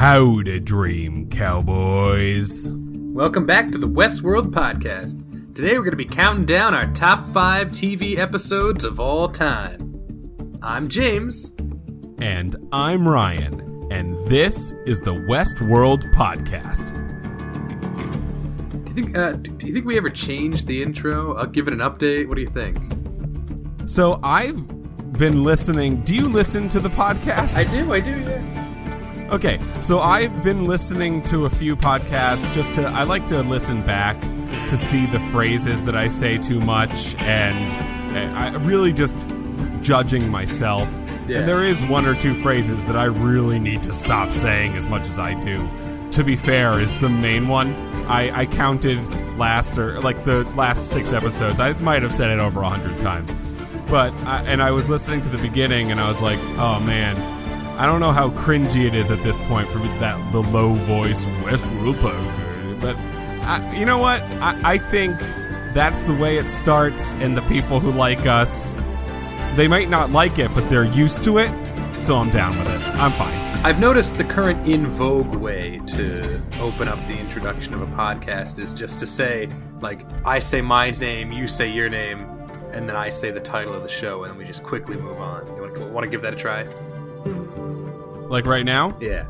How to dream, cowboys. Welcome back to the Westworld Podcast. Today we're going to be counting down our top five TV episodes of all time. I'm James. And I'm Ryan, and this is the Westworld Podcast. Do you think? Uh, do you think we ever changed the intro? I'll give it an update. What do you think? So I've been listening. Do you listen to the podcast? I do. I do. Yeah. Okay, so I've been listening to a few podcasts just to. I like to listen back to see the phrases that I say too much, and uh, I really just judging myself. Yeah. And there is one or two phrases that I really need to stop saying as much as I do. To be fair, is the main one. I, I counted last or like the last six episodes. I might have said it over a hundred times, but I, and I was listening to the beginning and I was like, oh man. I don't know how cringy it is at this point for that the low voice Westworld podcast, but I, you know what? I, I think that's the way it starts, and the people who like us, they might not like it, but they're used to it, so I'm down with it. I'm fine. I've noticed the current in vogue way to open up the introduction of a podcast is just to say, like, I say my name, you say your name, and then I say the title of the show, and then we just quickly move on. You want to give that a try? Like right now? Yeah,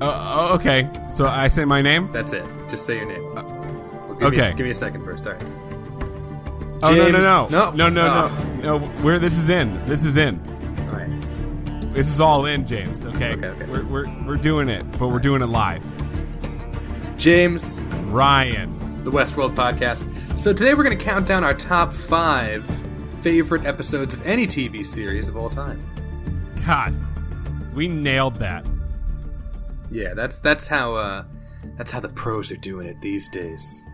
Uh, oh, okay. So I say my name. that's it. Just say your name. Well, give Me okay. a, give me a second first. All right. Oh no no no no. no no Oh. no no. Where this is in? This is in. All right. This is all in, James. Okay. Okay, okay. We're we're we're doing it, but we're doing it live. James, Ryan. the Westworld podcast. So today we're going to count down our top five favorite episodes of any TV series of all time. God, we nailed that. Yeah, that's that's how uh, that's how the pros are doing it these days.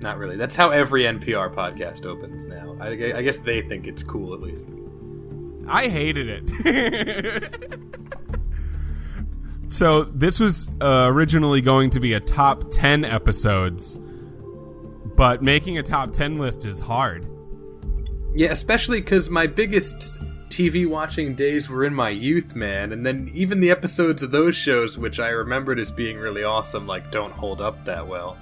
Not really. That's how every NPR podcast opens now. I, I guess they think it's cool at least. I hated it. so this was uh, originally going to be a top 10 episodes, but making a top 10 list is hard. Yeah, especially because my biggest TV watching days were in my youth, man. And then even the episodes of those shows, which I remembered as being really awesome, like don't hold up that well.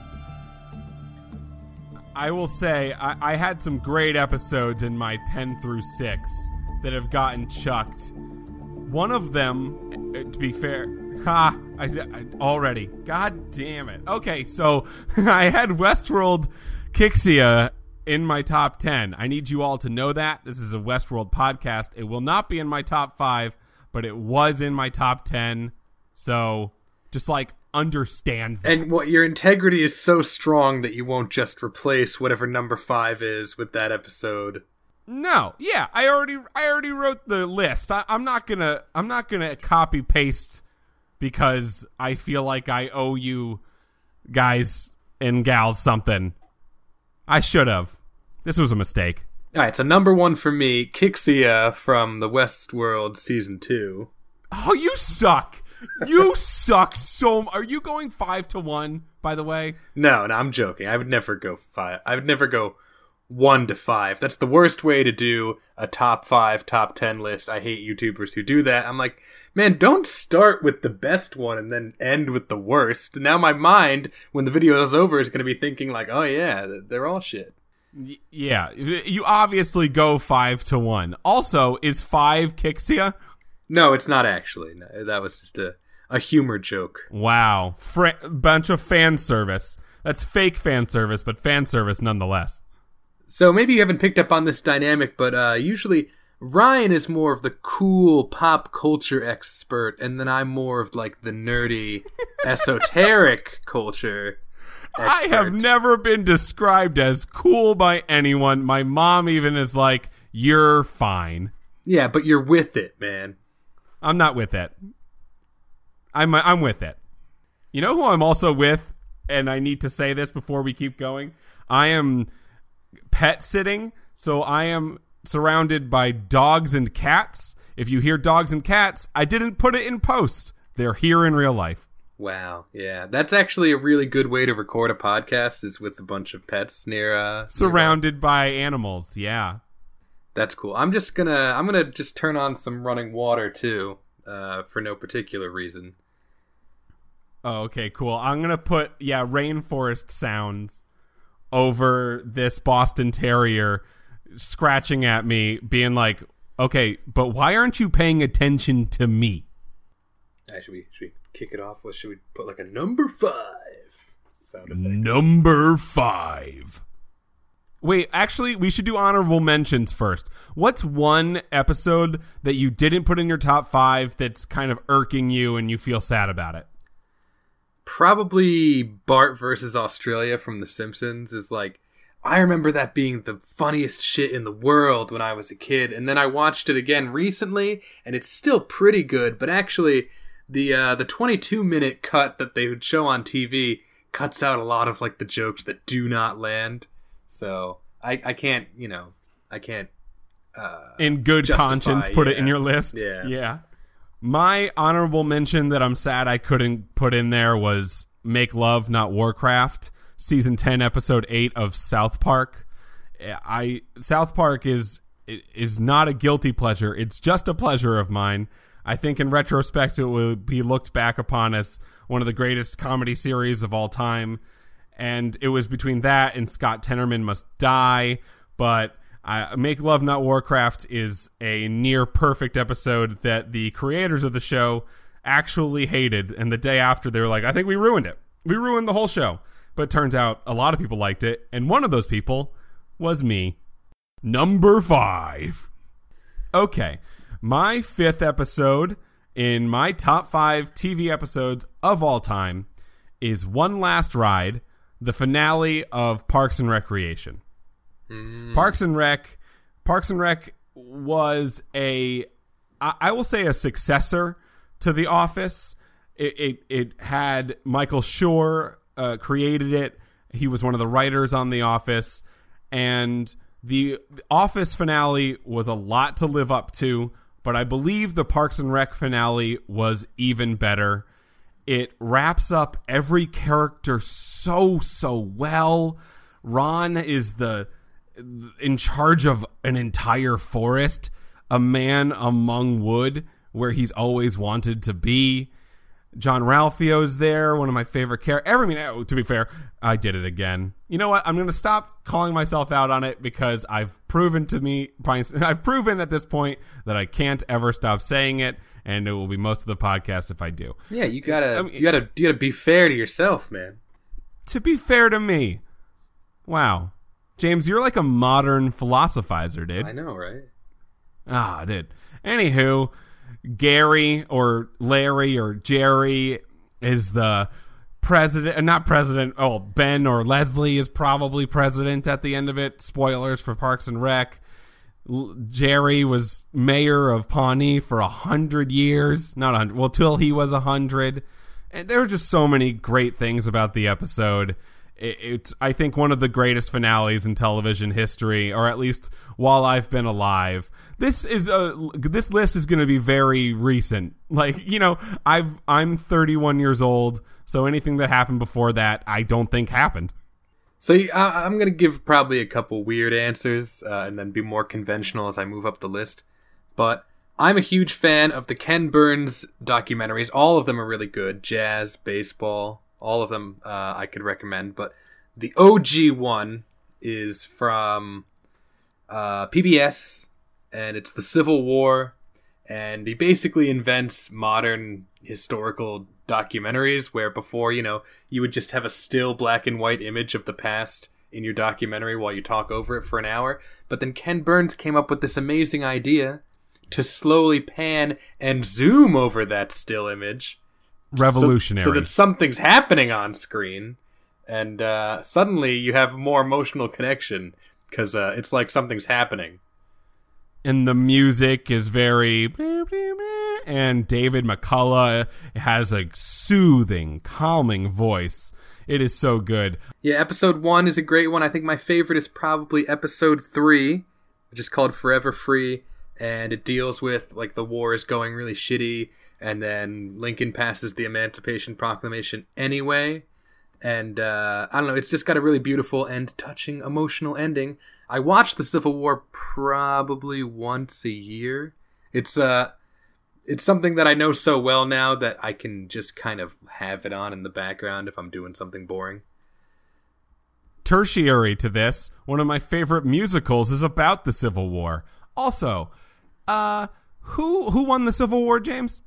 I will say I, I had some great episodes in my 10 through 6 that have gotten chucked. One of them, uh, to be fair, ha, I said already. God damn it. Okay, so I had Westworld Kiksuya in my top 10. I need you all to know that. This is a Westworld podcast. It will not be in my top 5, but it was in my top 10. So just like understand that. And what your integrity is so strong that you won't just replace whatever number five is with that episode. No, yeah, I already I already wrote the list. I, I'm not gonna I'm not gonna copy paste because I feel like I owe you guys and gals something. I should have. This was a mistake. All right, so number one for me, Kiksuya from the Westworld season two. Oh, you suck. You suck so. Are you going five to one? By the way, No, no, I'm joking. I would never go five. I would never go one to five. That's the worst way to do a top five, top ten list. I hate YouTubers who do that. I'm like, man, don't start with the best one and then end with the worst. Now my mind, when the video is over, is going to be thinking like, oh yeah, they're all shit. Yeah, you obviously go five to one. Also, is five Kiksuya? No, it's not actually. No, that was just a a humor joke. Wow, Fra- bunch of fan service. That's fake fan service, but fan service nonetheless. So maybe you haven't picked up on this dynamic, but uh, usually Ryan is more of the cool pop culture expert, and then I'm more of like the nerdy, esoteric culture I have never been described as cool by anyone. My mom even is like, "You're fine." Yeah, but you're with it, man. I'm not with it. I'm I'm with it. You know who I'm also with, and I need to say this before we keep going. I am pet sitting, so I am surrounded by dogs and cats. If you hear dogs and cats, I didn't put it in post. They're here in real life. Wow, yeah, that's actually a really good way to record a podcast is with a bunch of pets near. uh Surrounded by animals. Yeah. That's cool. I'm just gonna I'm gonna just turn on some running water too, uh, for no particular reason. Oh, okay, cool. I'm gonna put yeah rainforest sounds over this Boston Terrier scratching at me, being like, "Okay, but why aren't you paying attention to me?" Uh, should we should we kick it off? What should we put like a number five sound effect? Number five. Wait, actually, we should do honorable mentions first. What's one episode that you didn't put in your top five that's kind of irking you and you feel sad about it? Probably Bart versus Australia from The Simpsons is like I remember that being the funniest shit in the world when I was a kid, and then I watched it again recently, and it's still pretty good. But actually, the uh, the 22 minute cut that they would show on TV cuts out a lot of like the jokes that do not land. So I I can't you know I can't in good conscience put it in your list. Yeah. Yeah. My honorable mention that I'm sad I couldn't put in there was Make Love Not Warcraft, season 10 episode 8 of South Park. I South Park is is not a guilty pleasure. It's just a pleasure of mine. I think in retrospect it will be looked back upon as one of the greatest comedy series of all time and it was between that and Scott Tenorman Must Die. But I, Make Love Not Warcraft is a near perfect episode that the creators of the show actually hated. And the day after, they were like, I think we ruined it. We ruined the whole show. But turns out a lot of people liked it. And one of those people was me. Number five. Okay. My fifth episode in my top five TV episodes of all time is One Last Ride, the finale of Parks and Recreation. Parks and Rec, Parks and Rec was a, I, I will say, a successor to The Office. It it, it had Michael Schur uh, created it. He was one of the writers on The Office, and the Office finale was a lot to live up to. But I believe the Parks and Rec finale was even better. It wraps up every character so so well. Ron is the in charge of an entire forest, a man among wood where he's always wanted to be. Jean-Ralphio's there, one of my favorite characters. Every mean, oh, to be fair, I did it again. You know what? I'm going to stop calling myself out on it because I've proven to me, I've proven at this point that I can't ever stop saying it, and it will be most of the podcast if I do. Yeah, you gotta I mean- you gotta you gotta be fair to yourself, man. To be fair to me, wow, James, you're like a modern philosophizer, dude. I know, right? Ah, dude. Anywho, Gary or Larry or Jerry is the president, not president. Oh, Ben or Leslie is probably president at the end of it. Spoilers for Parks and Rec. L- Jerry was mayor of Pawnee for a hundred years, not a hundred. Well, till he was a hundred. And there are just so many great things about the episode. It, it's, I think, one of the greatest finales in television history, or at least while I've been alive. This is a this list is going to be very recent. Like you know, I've I'm 31 years old, so anything that happened before that, I don't think happened. So I, I'm gonna give probably a couple weird answers, uh, and then be more conventional as I move up the list. But I'm a huge fan of the Ken Burns documentaries. All of them are really good. Jazz, baseball, all of them uh, I could recommend. But the OG one is from uh, PBS, and it's the Civil War. And he basically invents modern historical documentaries where before, you know, you would just have a still black and white image of the past in your documentary while you talk over it for an hour. But then Ken Burns came up with this amazing idea to slowly pan and zoom over that still image Revolutionary. so, that something's happening on screen and uh, suddenly you have more emotional connection because uh, it's like something's happening. and the music is very and David McCullough has a soothing, calming voice. It is so good. Yeah, episode one is a great one. I think my favorite is probably episode three, which is called Forever Free, and it deals with like the war is going really shitty, and then Lincoln passes the Emancipation Proclamation anyway. And uh, I don't know, it's just got a really beautiful and touching emotional ending. I watch the Civil War probably once a year. It's uh it's something that I know so well now that I can just kind of have it on in the background if I'm doing something boring. Tertiary to this, one of my favorite musicals is about the Civil War. Also, uh who who won the Civil War, James?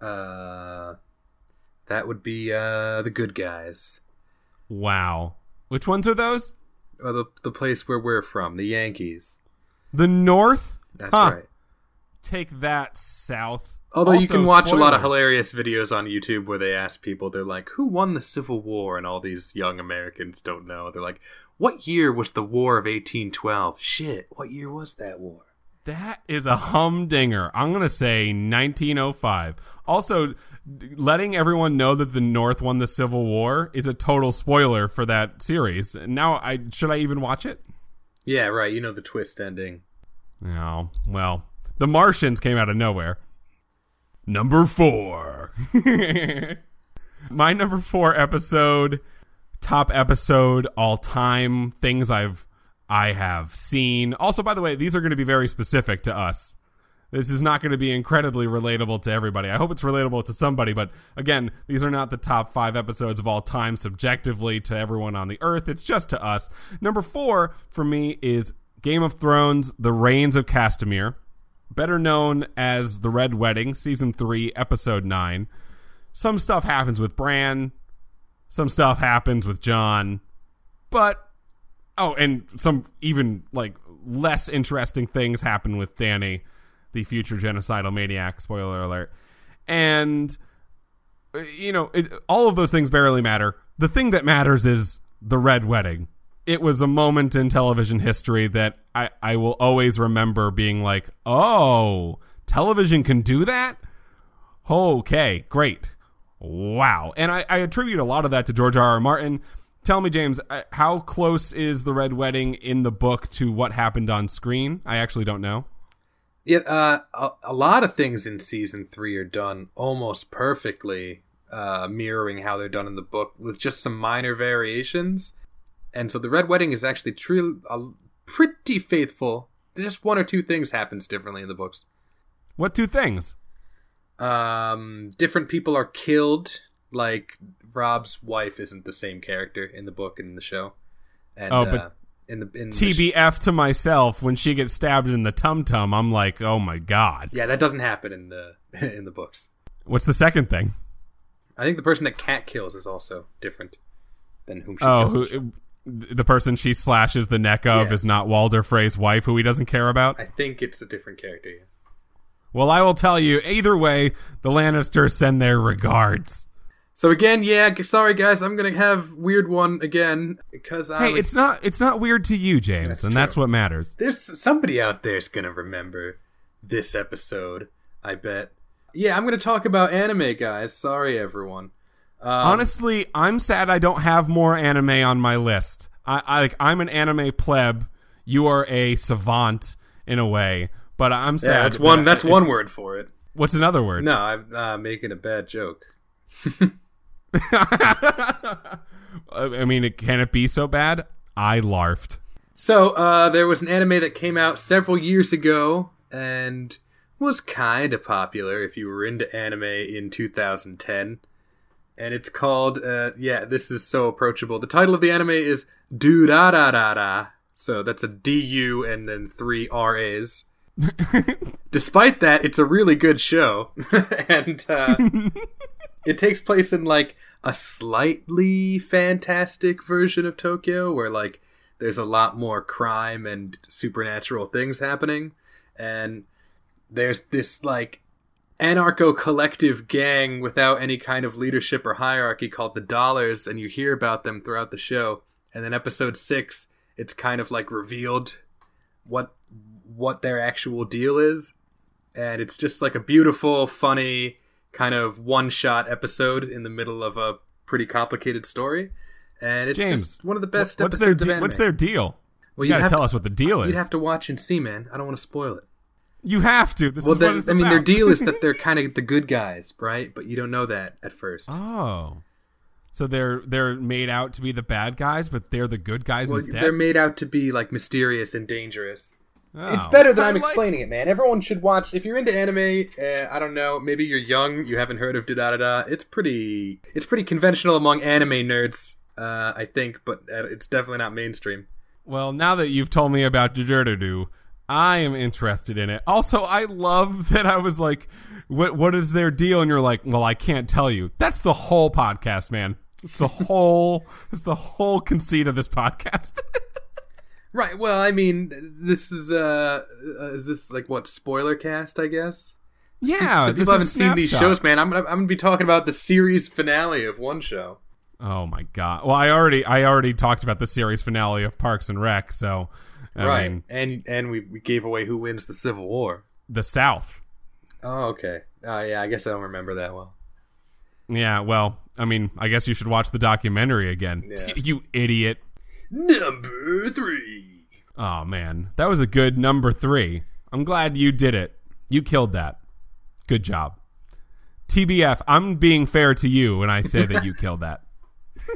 Uh, that would be uh the good guys. Wow. Which ones are those? Or the the place where we're from, the Yankees. The North? That's Huh. right. Take that South. Although you can watch a lot of hilarious videos on YouTube where they ask people, they're like, "Who won the Civil War?" and all these young Americans don't know. They're like, "What year was the War of 1812?" Shit, what year was that war? That is a humdinger. I'm going to say 1905. Also, letting everyone know that the North won the Civil War is a total spoiler for that series. Now, I should I even watch it? Yeah, right. You know the twist ending. No. Well, The Martians came out of nowhere. Number 4. My number 4 episode, top episode all time, things I've I have seen. Also, by the way, these are going to be very specific to us. This is not going to be incredibly relatable to everybody. I hope it's relatable to somebody, but again, these are not the top five episodes of all time subjectively to everyone on the earth. It's just to us. Number four for me is Game of Thrones The Rains of Castamere, better known as The Red Wedding, Season 3, Episode 9. Some stuff happens with Bran, some stuff happens with Jon, but Oh, and some even like less interesting things happen with Dany, the future genocidal maniac. Spoiler alert. And you know, it, all of those things barely matter. The thing that matters is the red wedding. It was a moment in television history that I, I will always remember being like, oh, television can do that? Okay, great. Wow. And I, I attribute a lot of that to George R. R. Martin. Tell me, James, uh, how close is the Red Wedding in the book to what happened on screen? I actually don't know. Yeah, uh, a, a lot of things in season three are done almost perfectly, uh, mirroring how they're done in the book, with just some minor variations. And so the Red Wedding is actually truly uh, pretty faithful. Just one or two things happens differently in the books. What two things? Um, different people are killed. Like Robb's wife isn't the same character in the book and in the show. And, Oh, but uh, in the in the TBF to myself, when she gets stabbed in the tum tum, I'm like, oh my god. yeah, that doesn't happen in the in the books. What's the second thing? I think the person that Cat kills is also different than whom she Oh, kills. who, the person she slashes the neck of Yes. is not Walder Frey's wife, who he doesn't care about? I think it's a different character. Yeah. Well, I will tell you, either way, the Lannisters send their regards. So again, yeah, sorry guys, I'm gonna have weird one again because I Hey, would- it's not it's not weird to you, James, That's and true. that's what matters. there's somebody out there's gonna remember this episode. I bet. Yeah, I'm gonna talk about anime, guys. Sorry, everyone. Um, Honestly, I'm sad I don't have more anime on my list. I, I like I'm an anime pleb. You are a savant in a way, but I'm sad. yeah, that's one. That's one word for it. What's another word? No, I'm uh, making a bad joke. I mean, it, can it be so bad? I larfed. So uh, there was an anime that came out several years ago and was kind of popular if you were into anime in 2010. And it's called, uh, yeah, this is so approachable. The title of the anime is Durarara. So that's a D U and then three R A's. Despite that, it's a really good show. and uh, it takes place in like a slightly fantastic version of Tokyo where like there's a lot more crime and supernatural things happening and there's this like anarcho collective gang without any kind of leadership or hierarchy called the Dollars, and you hear about them throughout the show. And then episode six, it's kind of like revealed what what their actual deal is, and it's just like a beautiful, funny kind of one shot episode in the middle of a pretty complicated story. And it's James, just one of the best what's episodes their of de- anime. what's their deal? Well, you gotta tell to- us what the deal is. You'd have to watch and see, man. I don't want to spoil it. You have to. This Well, is what it's I mean, their deal is that they're kind of the good guys, right? But you don't know that at first. Oh. So they're they're made out to be the bad guys, but they're the good guys well, instead. they're made out to be like mysterious and dangerous. It's Oh. better than I'm like- explaining it, man. Everyone should watch. If you're into anime, uh, I don't know, maybe you're young, you haven't heard of da da da. It's pretty, it's pretty conventional among anime nerds, uh, I think, but uh, it's definitely not mainstream. Well, now that you've told me about Jujutsu, I am interested in it. Also, I love that I was like, "What? What is their deal?" And you're like, "Well, I can't tell you." That's the whole podcast, man. It's the whole. it's the whole conceit of this podcast. Right. Well, I mean, this is uh, uh is this like what spoiler cast? I guess. yeah, so people haven't seen these shows, man. I'm gonna, I'm gonna be talking about the series finale of one show. Oh my god! Well, I already I already talked about the series finale of Parks and Rec, so I right. mean and and we, we gave away who wins the Civil War. the South. Oh, okay. Oh, yeah. I guess I don't remember that well. Yeah, well, I mean, I guess you should watch the documentary again. Yeah. You idiot. Number three. Oh man, that was a good number three. I'm glad you did it. You killed that. Good job. TBF, I'm being fair to you when I say that you killed that.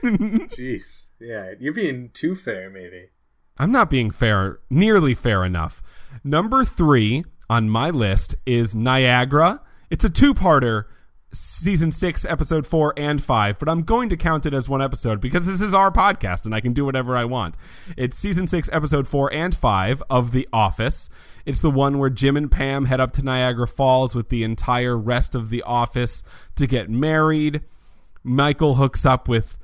Jeez. Yeah, you're being too fair, maybe. I'm not being fair, nearly fair enough. Number three on my list is Niagara. It's a two parter, season six, episode four and five, but I'm going to count it as one episode because this is our podcast and I can do whatever I want. It's season six, episode four and five of The Office. It's the one where Jim and Pam head up to Niagara Falls with the entire rest of the office to get married. Michael hooks up with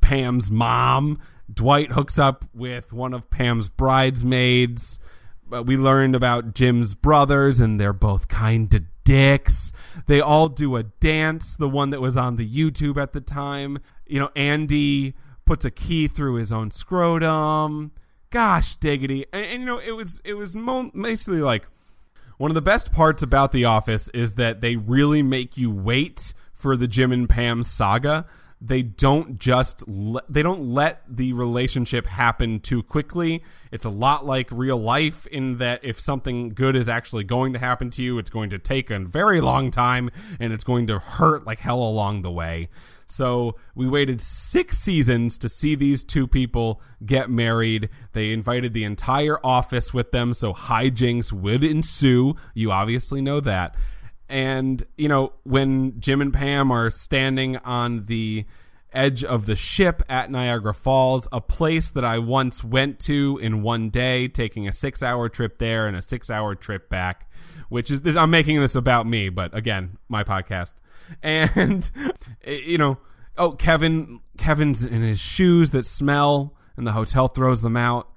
Pam's mom. Dwight hooks up with one of Pam's bridesmaids. But we learned about Jim's brothers, and they're both kind of dicks. They all do a dance, the one that was on the YouTube at the time. You know, Andy puts a key through his own scrotum. Gosh, diggity! And, and you know, it was it was mo- basically like one of the best parts about The Office is that they really make you wait for the Jim and Pam saga. They don't just le- they don't let the relationship happen too quickly. It's a lot like real life in that if something good is actually going to happen to you, it's going to take a very long time and it's going to hurt like hell along the way. So we waited six seasons to see these two people get married. They invited the entire office with them, so hijinks would ensue. You obviously know that. And, you know, when Jim and Pam are standing on the edge of the ship at Niagara Falls, a place that I once went to in one day, taking a six hour trip there and a six hour trip back, which is this, I'm making this about me, but again, my podcast. And, you know, oh, Kevin, Kevin's in his shoes that smell and the hotel throws them out.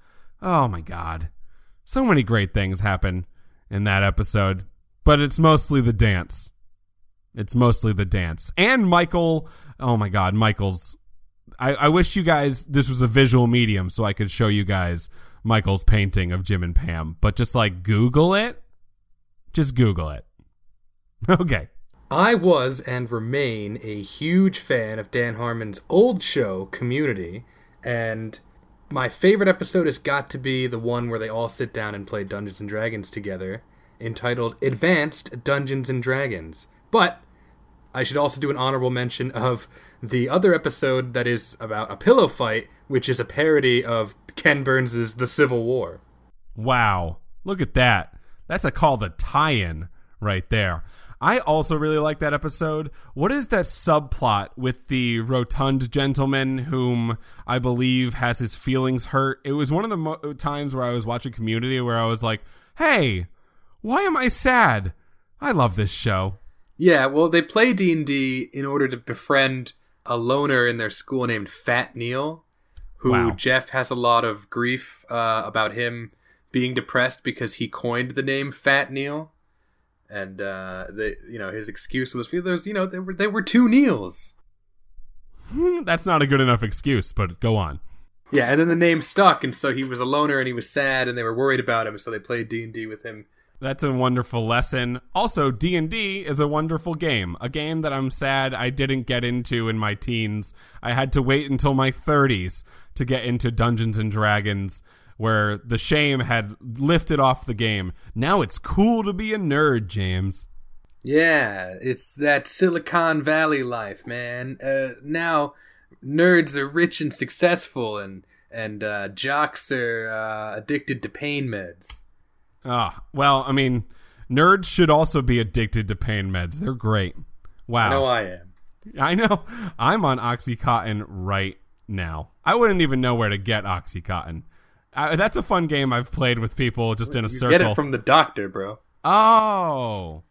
Oh my God. So many great things happen in that episode, but it's mostly the dance. It's mostly the dance. And Michael, oh my God, Michael's. I, I wish you guys, this was a visual medium so I could show you guys Michael's painting of Jim and Pam, but just like Google it. Just Google it. Okay. I was and remain a huge fan of Dan Harmon's old show, Community, and my favorite episode has got to be the one where they all sit down and play Dungeons and Dragons together, entitled Advanced Dungeons and Dragons. But I should also do an honorable mention of the other episode that is about a pillow fight, which is a parody of Ken Burns's The Civil War. Wow. Look at that. That's a call to tie in right there. I also really like that episode. What is that subplot with the rotund gentleman whom I believe has his feelings hurt? It was one of the mo- times where I was watching Community where I was like, hey, why am I sad? I love this show. Yeah, well, they play D and D in order to befriend a loner in their school named Fat Neil, who Wow. Jeff has a lot of grief uh, about him being depressed because he coined the name Fat Neil, and uh, the you know his excuse was there's you know there were there were two Neils. That's not a good enough excuse, but go on. Yeah, and then the name stuck, and so he was a loner, and he was sad, and they were worried about him, so they played D and D with him. That's a wonderful lesson. Also, D&D is a wonderful game. A game that I'm sad I didn't get into in my teens. I had to wait until my 30s to get into Dungeons and Dragons where the shame had lifted off the game. Now it's cool to be a nerd, James. Yeah, it's that Silicon Valley life, man. Uh, now nerds are rich and successful and and uh, jocks are uh, addicted to pain meds. Ah, well, I mean, nerds should also be addicted to pain meds. They're great. Wow. I know I am. I know. I'm on Oxycontin right now. I wouldn't even know where to get Oxycontin. Uh, that's a fun game I've played with people just in a you circle. Get it from the doctor, bro. Oh,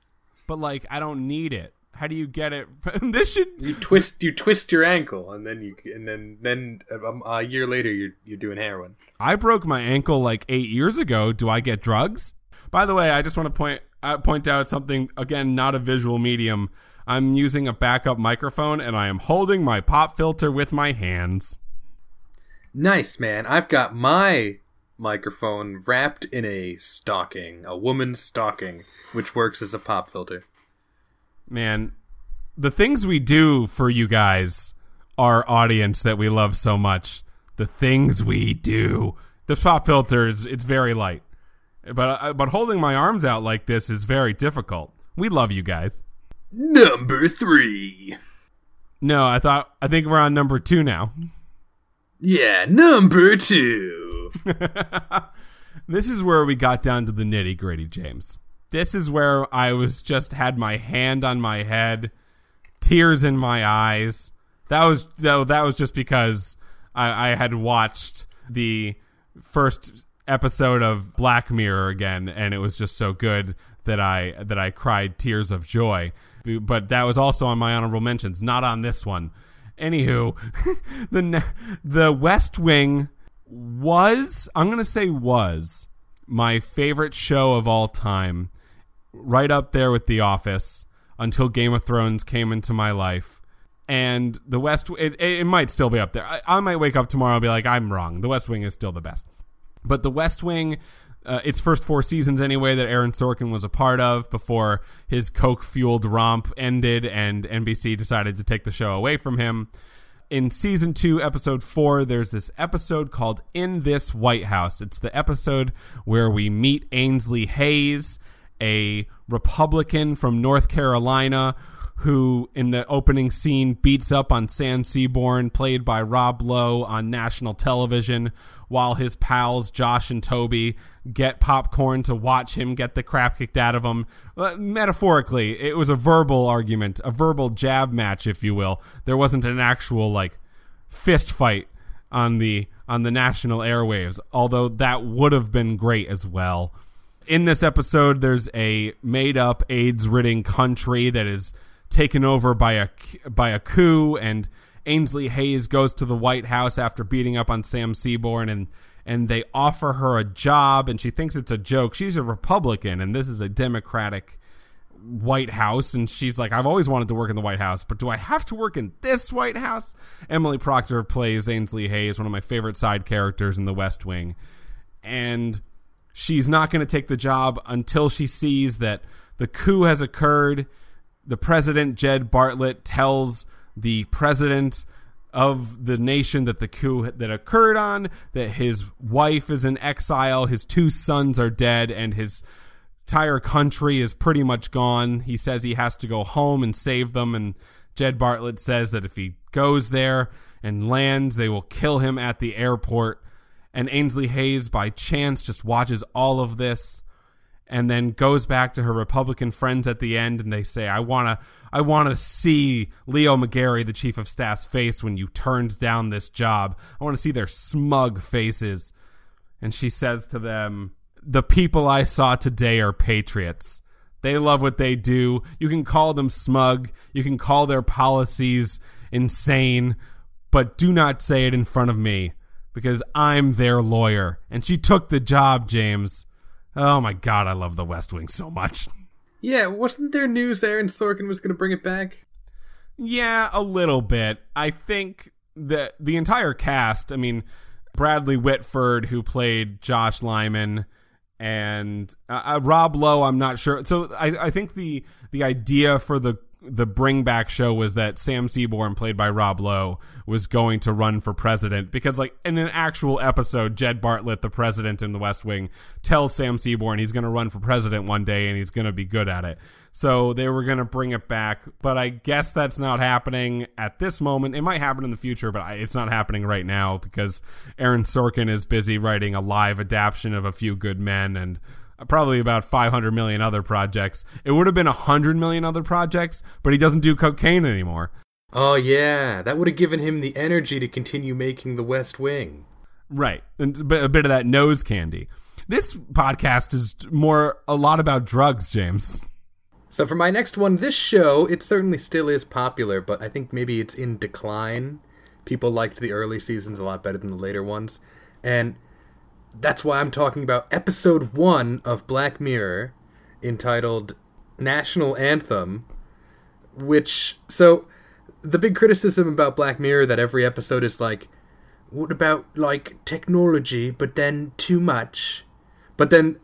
but like I don't need it. How do you get it? this should you twist you twist your ankle and then you and then then um, a year later you're you're doing heroin. I broke my ankle like eight years ago. Do I get drugs? By the way, I just want to point uh, point out something again, not a visual medium. I'm using a backup microphone and I am holding my pop filter with my hands. Nice, man. I've got my microphone wrapped in a stocking, a woman's stocking, which works as a pop filter man, the things we do for you guys, our audience that we love so much, the things we do. The pop filter is it's very light, but uh, but holding my arms out like this is very difficult. We love you guys. Number three. No, I thought I think we're on number two now. Yeah, number two. this is where we got down to the nitty gritty, James. This is where I was just had my hand on my head, tears in my eyes. That was though that was just because I, I had watched the first episode of Black Mirror again, and it was just so good that I that I cried tears of joy. But that was also on my honorable mentions, not on this one. Anywho, the the West Wing was I'm gonna say was my favorite show of all time right up there with The Office until Game of Thrones came into my life. And The West, it, it might still be up there. I, I might wake up tomorrow and be like, I'm wrong. The West Wing is still the best. But The West Wing, uh, its first four seasons anyway, that Aaron Sorkin was a part of before his coke fueled romp ended and NBC decided to take the show away from him. In season two, episode four, there's this episode called In This White House. It's the episode where we meet Ainsley Hayes a Republican from North Carolina who, in the opening scene, beats up on Sam Seaborn, played by Rob Lowe on national television, while his pals Josh and Toby get popcorn to watch him get the crap kicked out of him. Uh, metaphorically, it was a verbal argument, a verbal jab match, if you will. There wasn't an actual like fist fight on the on the national airwaves, although that would have been great as well in this episode, there's a made up AIDS ridden country that is taken over by a by a coup, and Ainsley Hayes goes to the White House after beating up on Sam Seaborn, and and they offer her a job, and she thinks it's a joke. She's a Republican, and this is a Democratic White House, and she's like, I've always wanted to work in the White House, but do I have to work in this White House? Emily Procter plays Ainsley Hayes, one of my favorite side characters in The West Wing, and she's not going to take the job until she sees that the coup has occurred. The president, Jed Bartlet, tells the president of the nation that the coup that occurred on that his wife is in exile, his two sons are dead, and his entire country is pretty much gone. He says he has to go home and save them, and Jed Bartlet says that if he goes there and lands, they will kill him at the airport and Ainsley Hayes by chance just watches all of this and then goes back to her Republican friends at the end and they say, I wanna I wanna see Leo McGarry, the chief of staff's face when you turned down this job. I wanna see their smug faces. And she says to them, The people I saw today are patriots. They love what they do. You can call them smug, you can call their policies insane, but do not say it in front of me because I'm their lawyer. And she took the job, James. Oh my God, I love the West Wing so much. Yeah, wasn't there news Aaron Sorkin was going to bring it back? Yeah, a little bit. I think that the entire cast, I mean, Bradley Whitford, who played Josh Lyman, and uh, uh, Rob Lowe, I'm not sure. So I, I think the the idea for the the bring back show was that Sam Seaborn, played by Rob Lowe, was going to run for president because, like, in an actual episode, Jed Bartlet, the president in the West Wing, tells Sam Seaborn he's going to run for president one day and he's going to be good at it. So they were going to bring it back, but I guess that's not happening at this moment. It might happen in the future, but it's not happening right now because Aaron Sorkin is busy writing a live adaptation of A Few Good Men and probably about 500 million other projects. It would have been 100 million other projects, but he doesn't do cocaine anymore. Oh, yeah. That would have given him the energy to continue making The West Wing. Right. And a bit of that nose candy. This podcast is more a lot about drugs, James. So for my next one, this show, it certainly still is popular, but I think maybe it's in decline. People liked the early seasons a lot better than the later ones. And that's why I'm talking about episode one of Black Mirror, entitled National Anthem, which. So, the big criticism about Black Mirror that every episode is like, what about, like, technology, but then too much? But then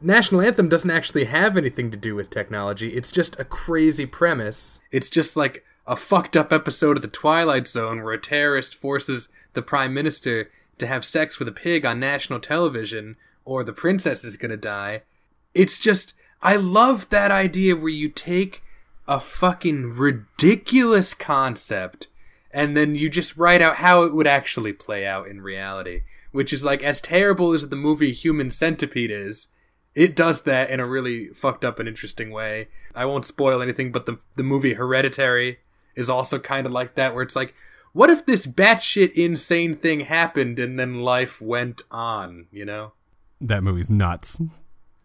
National Anthem doesn't actually have anything to do with technology. It's just a crazy premise. It's just like a fucked up episode of The Twilight Zone where a terrorist forces the prime minister to have sex with a pig on national television or the princess is gonna die. It's just, I love that idea where you take a fucking ridiculous concept and then you just write out how it would actually play out in reality. Which is like, as terrible as the movie Human Centipede is, it does that in a really fucked up and interesting way. I won't spoil anything, but the, the movie Hereditary is also kind of like that, where it's like, what if this batshit insane thing happened and then life went on, you know? That movie's nuts.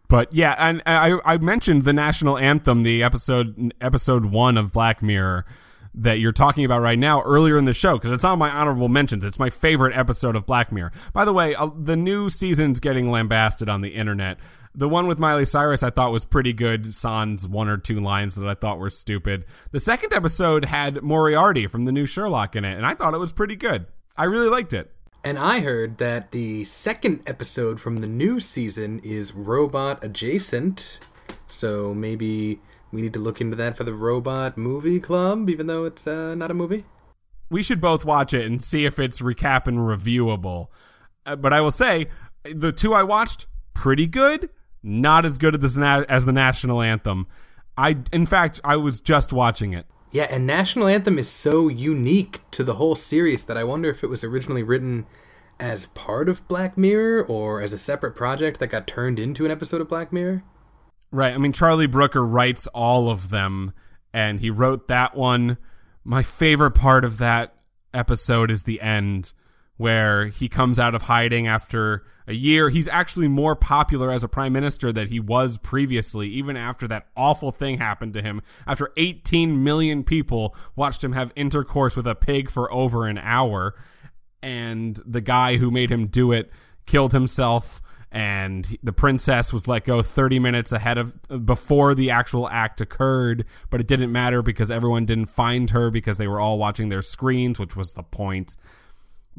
But yeah, and I I mentioned the national anthem, the episode episode 1 of Black Mirror that you're talking about right now earlier in the show because it's on my honorable mentions. It's my favorite episode of Black Mirror. By the way, uh, the new season's getting lambasted on the internet. The one with Miley Cyrus I thought was pretty good, sans one or two lines that I thought were stupid. The second episode had Moriarty from the new Sherlock in it, and I thought it was pretty good. I really liked it. And I heard that the second episode from the new season is robot adjacent. So maybe we need to look into that for the Robot Movie Club, even though it's uh, not a movie. We should both watch it and see if it's recap and reviewable. Uh, but I will say, the two I watched, pretty good not as good as the, as the national anthem. I, in fact, I was just watching it. Yeah, and national anthem is so unique to the whole series that I wonder if it was originally written as part of Black Mirror or as a separate project that got turned into an episode of Black Mirror. Right. I mean, Charlie Brooker writes all of them, and he wrote that one. My favorite part of that episode is the end where he comes out of hiding after a year. He's actually more popular as a prime minister than he was previously, even after that awful thing happened to him. After 18 million people watched him have intercourse with a pig for over an hour, and the guy who made him do it killed himself. And the princess was let go 30 minutes ahead of before the actual act occurred, but it didn't matter because everyone didn't find her because they were all watching their screens, which was the point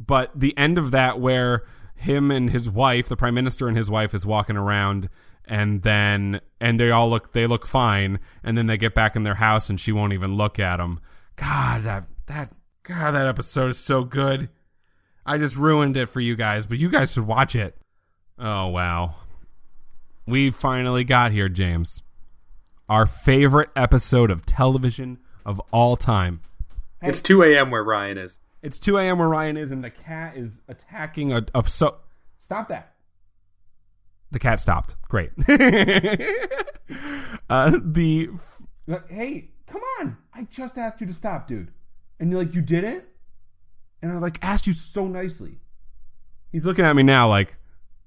but the end of that where him and his wife, the prime minister and his wife, is walking around and then and they all look they look fine and then they get back in their house and she won't even look at them god that that god that episode is so good. I just ruined it for you guys but you guys should watch it. Oh wow. We finally got here james. Our favorite episode of television of all time. It's 2 a.m where ryan is it's 2 a.m. where Ryan is, and the cat is attacking a, a so. Stop that. The cat stopped. Great. uh, the hey, come on! I just asked you to stop, dude, and you're like, you didn't, and I like asked you so nicely. He's looking at me now like,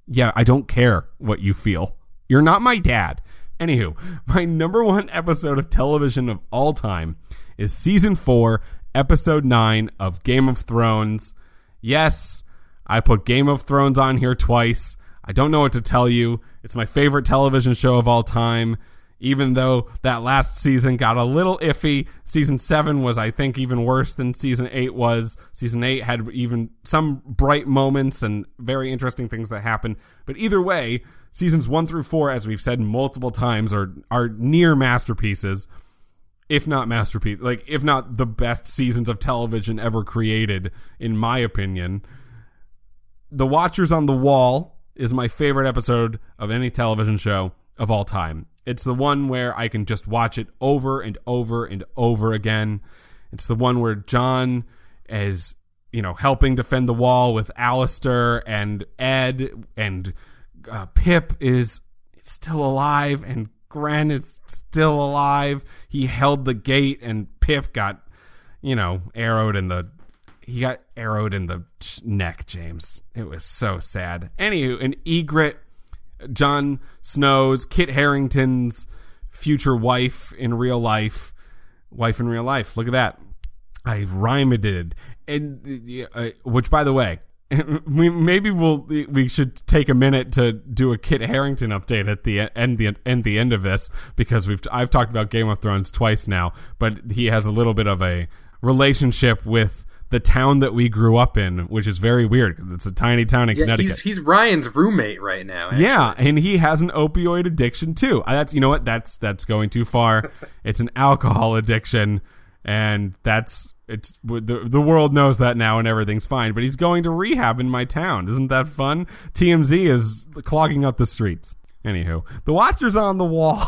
yeah, I don't care what you feel. You're not my dad. Anywho, my number one episode of television of all time is season four, episode 9 of Game of Thrones. Yes, I put Game of Thrones on here twice. I don't know what to tell you. It's my favorite television show of all time. even though that last season got a little iffy. Season seven was, I think, even worse than season eight was. Season eight had even some bright moments and very interesting things that happened. But either way, seasons one through four, as we've said multiple times, are are near masterpieces, if not masterpiece, like if not the best seasons of television ever created, in my opinion. The Watchers on the Wall is my favorite episode of any television show of all time. It's the one where I can just watch it over and over and over again. It's the one where Jon is, you know, helping defend the wall with Alistair and Ed, and uh, Pyp is still alive, and Grenn is still alive. He held the gate, and Pyp got, you know, arrowed in the. He got arrowed in the neck, James. It was so sad. Anywho, an Ygritte Jon Snow's, Kit Harington's future wife in real life. Wife in real life. Look at that. I rhymed it. And, uh, which, by the way, we maybe we'll we should take a minute to do a Kit Harington update at the end the end the end of this because we've I've talked about Game of Thrones twice now, but he has a little bit of a relationship with the town that we grew up in, which is very weird. It's a tiny town in yeah, Connecticut. He's, he's, Ryan's roommate right now. Actually. Yeah, and he has an opioid addiction too. Uh, that's you know what? That's that's going too far. it's an alcohol addiction, and that's it's the the world knows that now, and everything's fine. But he's going to rehab in my town. Isn't that fun? TMZ is clogging up the streets. Anywho, the Watchers on the wall.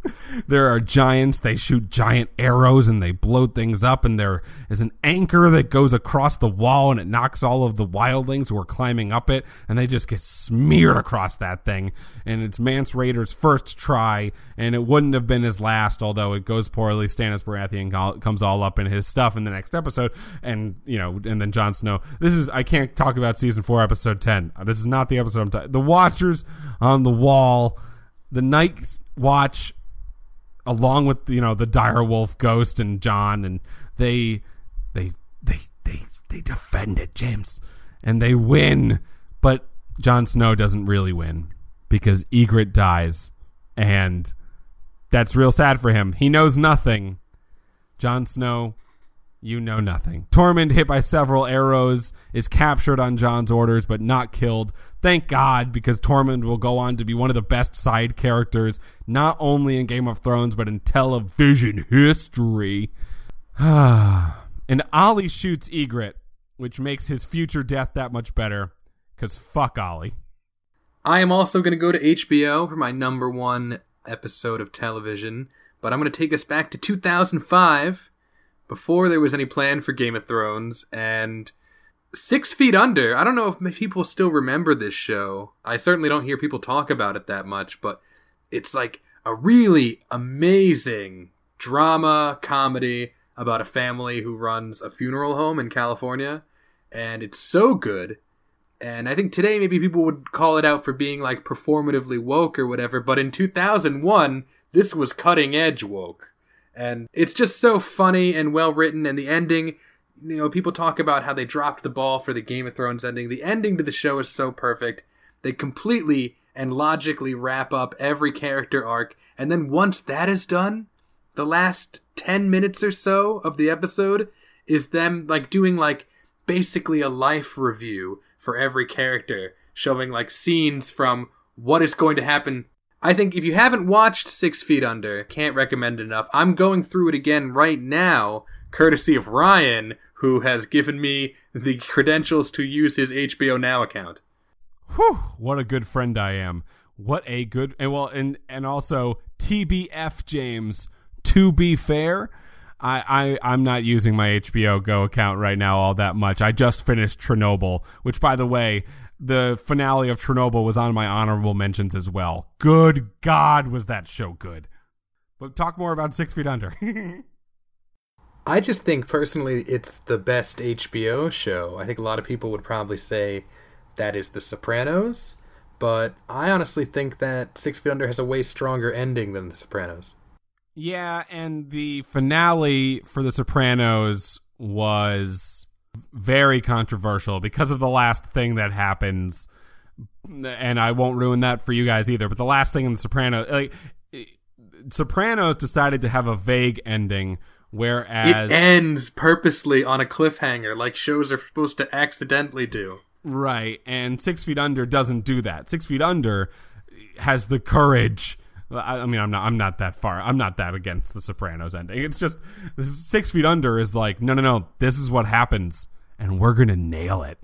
there are giants. They shoot giant arrows and they blow things up. And there is an anchor that goes across the wall and it knocks all of the wildlings who are climbing up it. And they just get smeared across that thing. And it's Mance Rayder's first try. And it wouldn't have been his last, although it goes poorly. Stannis Baratheon comes all up in his stuff in the next episode. And, you know, and then Jon Snow. This is, I can't talk about season four, episode 10. This is not the episode I'm talking The Watchers on the wall the Night Watch, along with you know the dire wolf Ghost and Jon, and they they they they they defend it, James, and they win. But Jon Snow doesn't really win because Ygritte dies, and that's real sad for him. He knows nothing. Jon Snow you know nothing. Tormund, hit by several arrows, is captured on Jon's orders but not killed. Thank God, because Tormund will go on to be one of the best side characters, not only in Game of Thrones, but in television history. and Olly shoots Ygritte, which makes his future death that much better, because fuck Olly. I am also going to go to HBO for my number one episode of television, but I'm going to take us back to 2005 before there was any plan for Game of Thrones and Six Feet Under. I don't know if people still remember this show. I certainly don't hear people talk about it that much, but it's like a really amazing drama comedy about a family who runs a funeral home in California. And it's so good. And I think today maybe people would call it out for being like performatively woke or whatever, but in 2001, this was cutting edge woke and it's just so funny and well written and the ending you know people talk about how they dropped the ball for the game of thrones ending. The ending to the show is so perfect. They completely and logically wrap up every character arc and then once that is done the last 10 minutes or so of the episode is them like doing like basically a life review for every character showing like scenes from what is going to happen I think if you haven't watched Six Feet Under, can't recommend enough. I'm going through it again right now, courtesy of Ryan, who has given me the credentials to use his HBO Now account. Whew, what a good friend I am. What a good and well and and also TBF James. To be fair, I, I I'm not using my HBO Go account right now all that much. I just finished Chernobyl, which by the way, the finale of Chernobyl was on my honorable mentions as well. Good God, was that show good? But talk more about Six Feet Under. I just think personally it's the best HBO show. I think a lot of people would probably say that is The Sopranos, but I honestly think that Six Feet Under has a way stronger ending than The Sopranos. Yeah, and the finale for The Sopranos was very controversial because of the last thing that happens and I won't ruin that for you guys either but the last thing in the soprano like Sopranos decided to have a vague ending, whereas it ends purposely on a cliffhanger, like shows are supposed to accidentally do. Right, and Six Feet Under doesn't do that. Six Feet Under has the courage. I, I mean, I'm not. I'm not that far. I'm not that against the Sopranos ending. It's just Six Feet Under is like, no, no, no. This is what happens, and we're gonna nail it.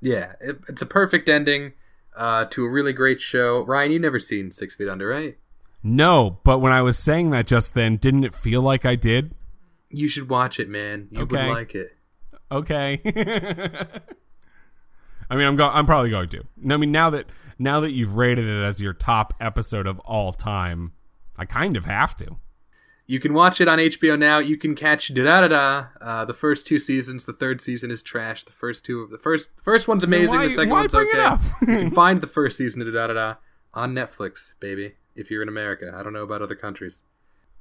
Yeah, it, it's a perfect ending uh, to a really great show. Ryan, you never seen Six Feet Under, right? No, but when I was saying that just then, didn't it feel like I did? You should watch it, man. You Okay. would like it. Okay. I mean, I'm go- I'm probably going to. I mean, now that now that you've rated it as your top episode of all time, I kind of have to. You can watch it on HBO now. You can catch Da Da Da Da. Uh, the first two seasons. The third season is trash. The first two. of The first the first one's amazing. why- the second one's okay. you can find the first season of Da Da Da Da on Netflix, baby. If you're in America, I don't know about other countries.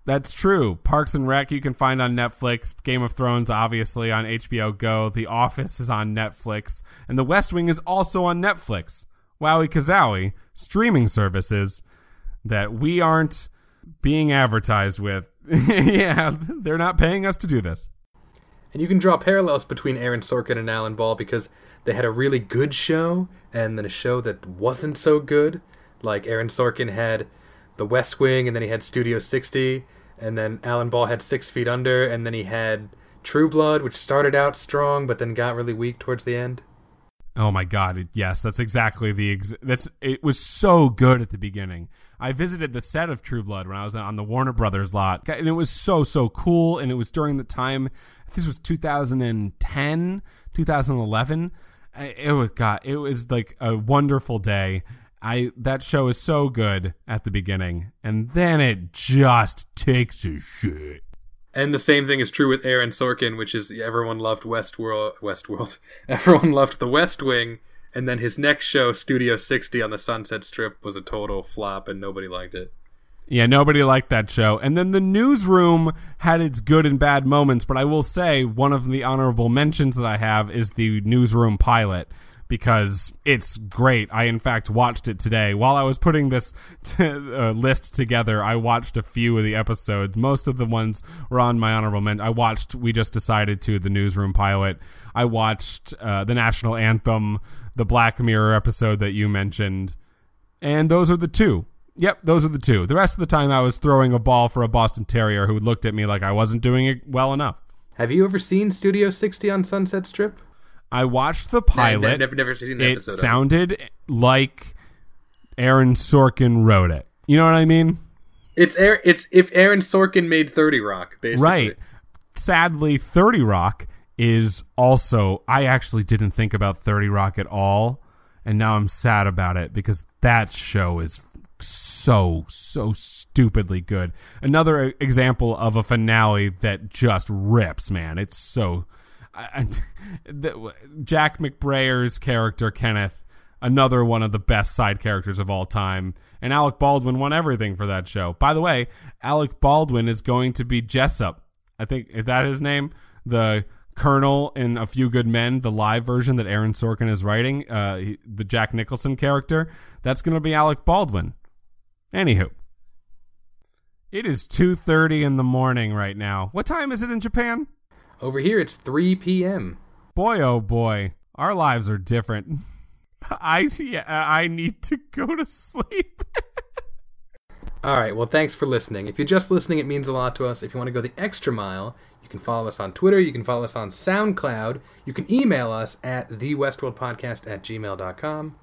That's true. Parks and Rec you can find on Netflix. Game of Thrones obviously on HBO Go. The Office is on Netflix, and The West Wing is also on Netflix. Wowie Kazowie streaming services that we aren't being advertised with. yeah, they're not paying us to do this. And you can draw parallels between Aaron Sorkin and Alan Ball because they had a really good show and then a show that wasn't so good. Like Aaron Sorkin had The West Wing and then he had Studio 60 and then Alan Ball had Six Feet Under and then he had True Blood, which started out strong but then got really weak towards the end. Oh my god, yes, that's exactly the ex- that's it was so good at the beginning. I visited the set of True Blood when I was on the Warner Brothers lot, and it was so so cool and it was during the time this was 2010, 2011. It was god, it was like a wonderful day. I that show is so good at the beginning and then it just takes a shit. And the same thing is true with Aaron Sorkin, which is everyone loved Westworld. Westworld. Everyone loved The West Wing, and then his next show, Studio 60 on the Sunset Strip, was a total flop, and nobody liked it. Yeah, nobody liked that show. And then the newsroom had its good and bad moments, but I will say one of the honorable mentions that I have is the newsroom pilot because it's great. I in fact watched it today while I was putting this t- uh, list together. I watched a few of the episodes. Most of the ones were on my honorable mention. I watched. We just decided to the newsroom pilot. I watched uh, the national anthem, the Black Mirror episode that you mentioned. And those are the two. Yep, those are the two. The rest of the time, I was throwing a ball for a Boston Terrier who looked at me like I wasn't doing it well enough. Have you ever seen Studio 60 on Sunset Strip? I watched the pilot. never, never seen an it episode it. sounded like Aaron Sorkin wrote it. You know what I mean? It's Aaron, it's if Aaron Sorkin made 30 Rock, basically. Right. Sadly, 30 Rock is also. I actually didn't think about 30 Rock at all. And now I'm sad about it because that show is so, so stupidly good. Another example of a finale that just rips, man. It's so. The, Jack McBrayer's character, Kenneth, another one of the best side characters of all time. And Alec Baldwin won everything for that show. By the way, Alec Baldwin is going to be Jessup. I think is that his name? The Colonel in A Few Good Men, the live version that Aaron Sorkin is writing, uh, he- the Jack Nicholson character. That's going to be Alec Baldwin. Anywho, it is two thirty in the morning right now. What time is it in Japan? Over here, it's 3 p.m. Boy, oh boy, our lives are different. I yeah, I need to go to sleep. All right, well, thanks for listening. If you're just listening, it means a lot to us. If you want to go the extra mile, you can follow us on Twitter. You can follow us on SoundCloud. You can email us at thewestworldpodcast at gmail.com.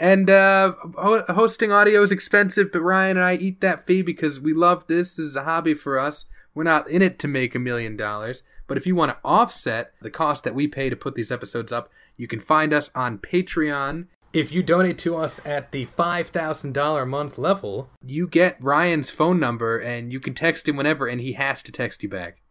And uh, ho- hosting audio is expensive, but Ryan and I eat that fee because we love this. This is a hobby for us. We're not in it to make a million dollars. But if you want to offset the cost that we pay to put these episodes up, you can find us on Patreon. If you donate to us at the $5,000 a month level, you get Ryan's phone number and you can text him whenever, and he has to text you back.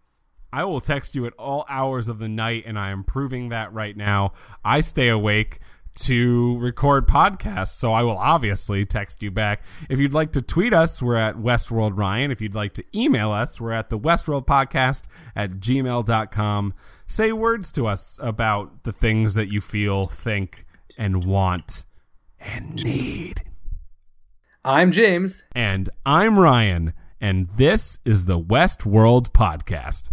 I will text you at all hours of the night, and I am proving that right now. I stay awake to record podcasts, so I will obviously text you back. If you'd like to tweet us, we're at Westworld Ryan. If you'd like to email us, we're at the Westworld Podcast at gmail.com. Say words to us about the things that you feel, think, and want and need. I'm James. And I'm Ryan, and this is the Westworld Podcast.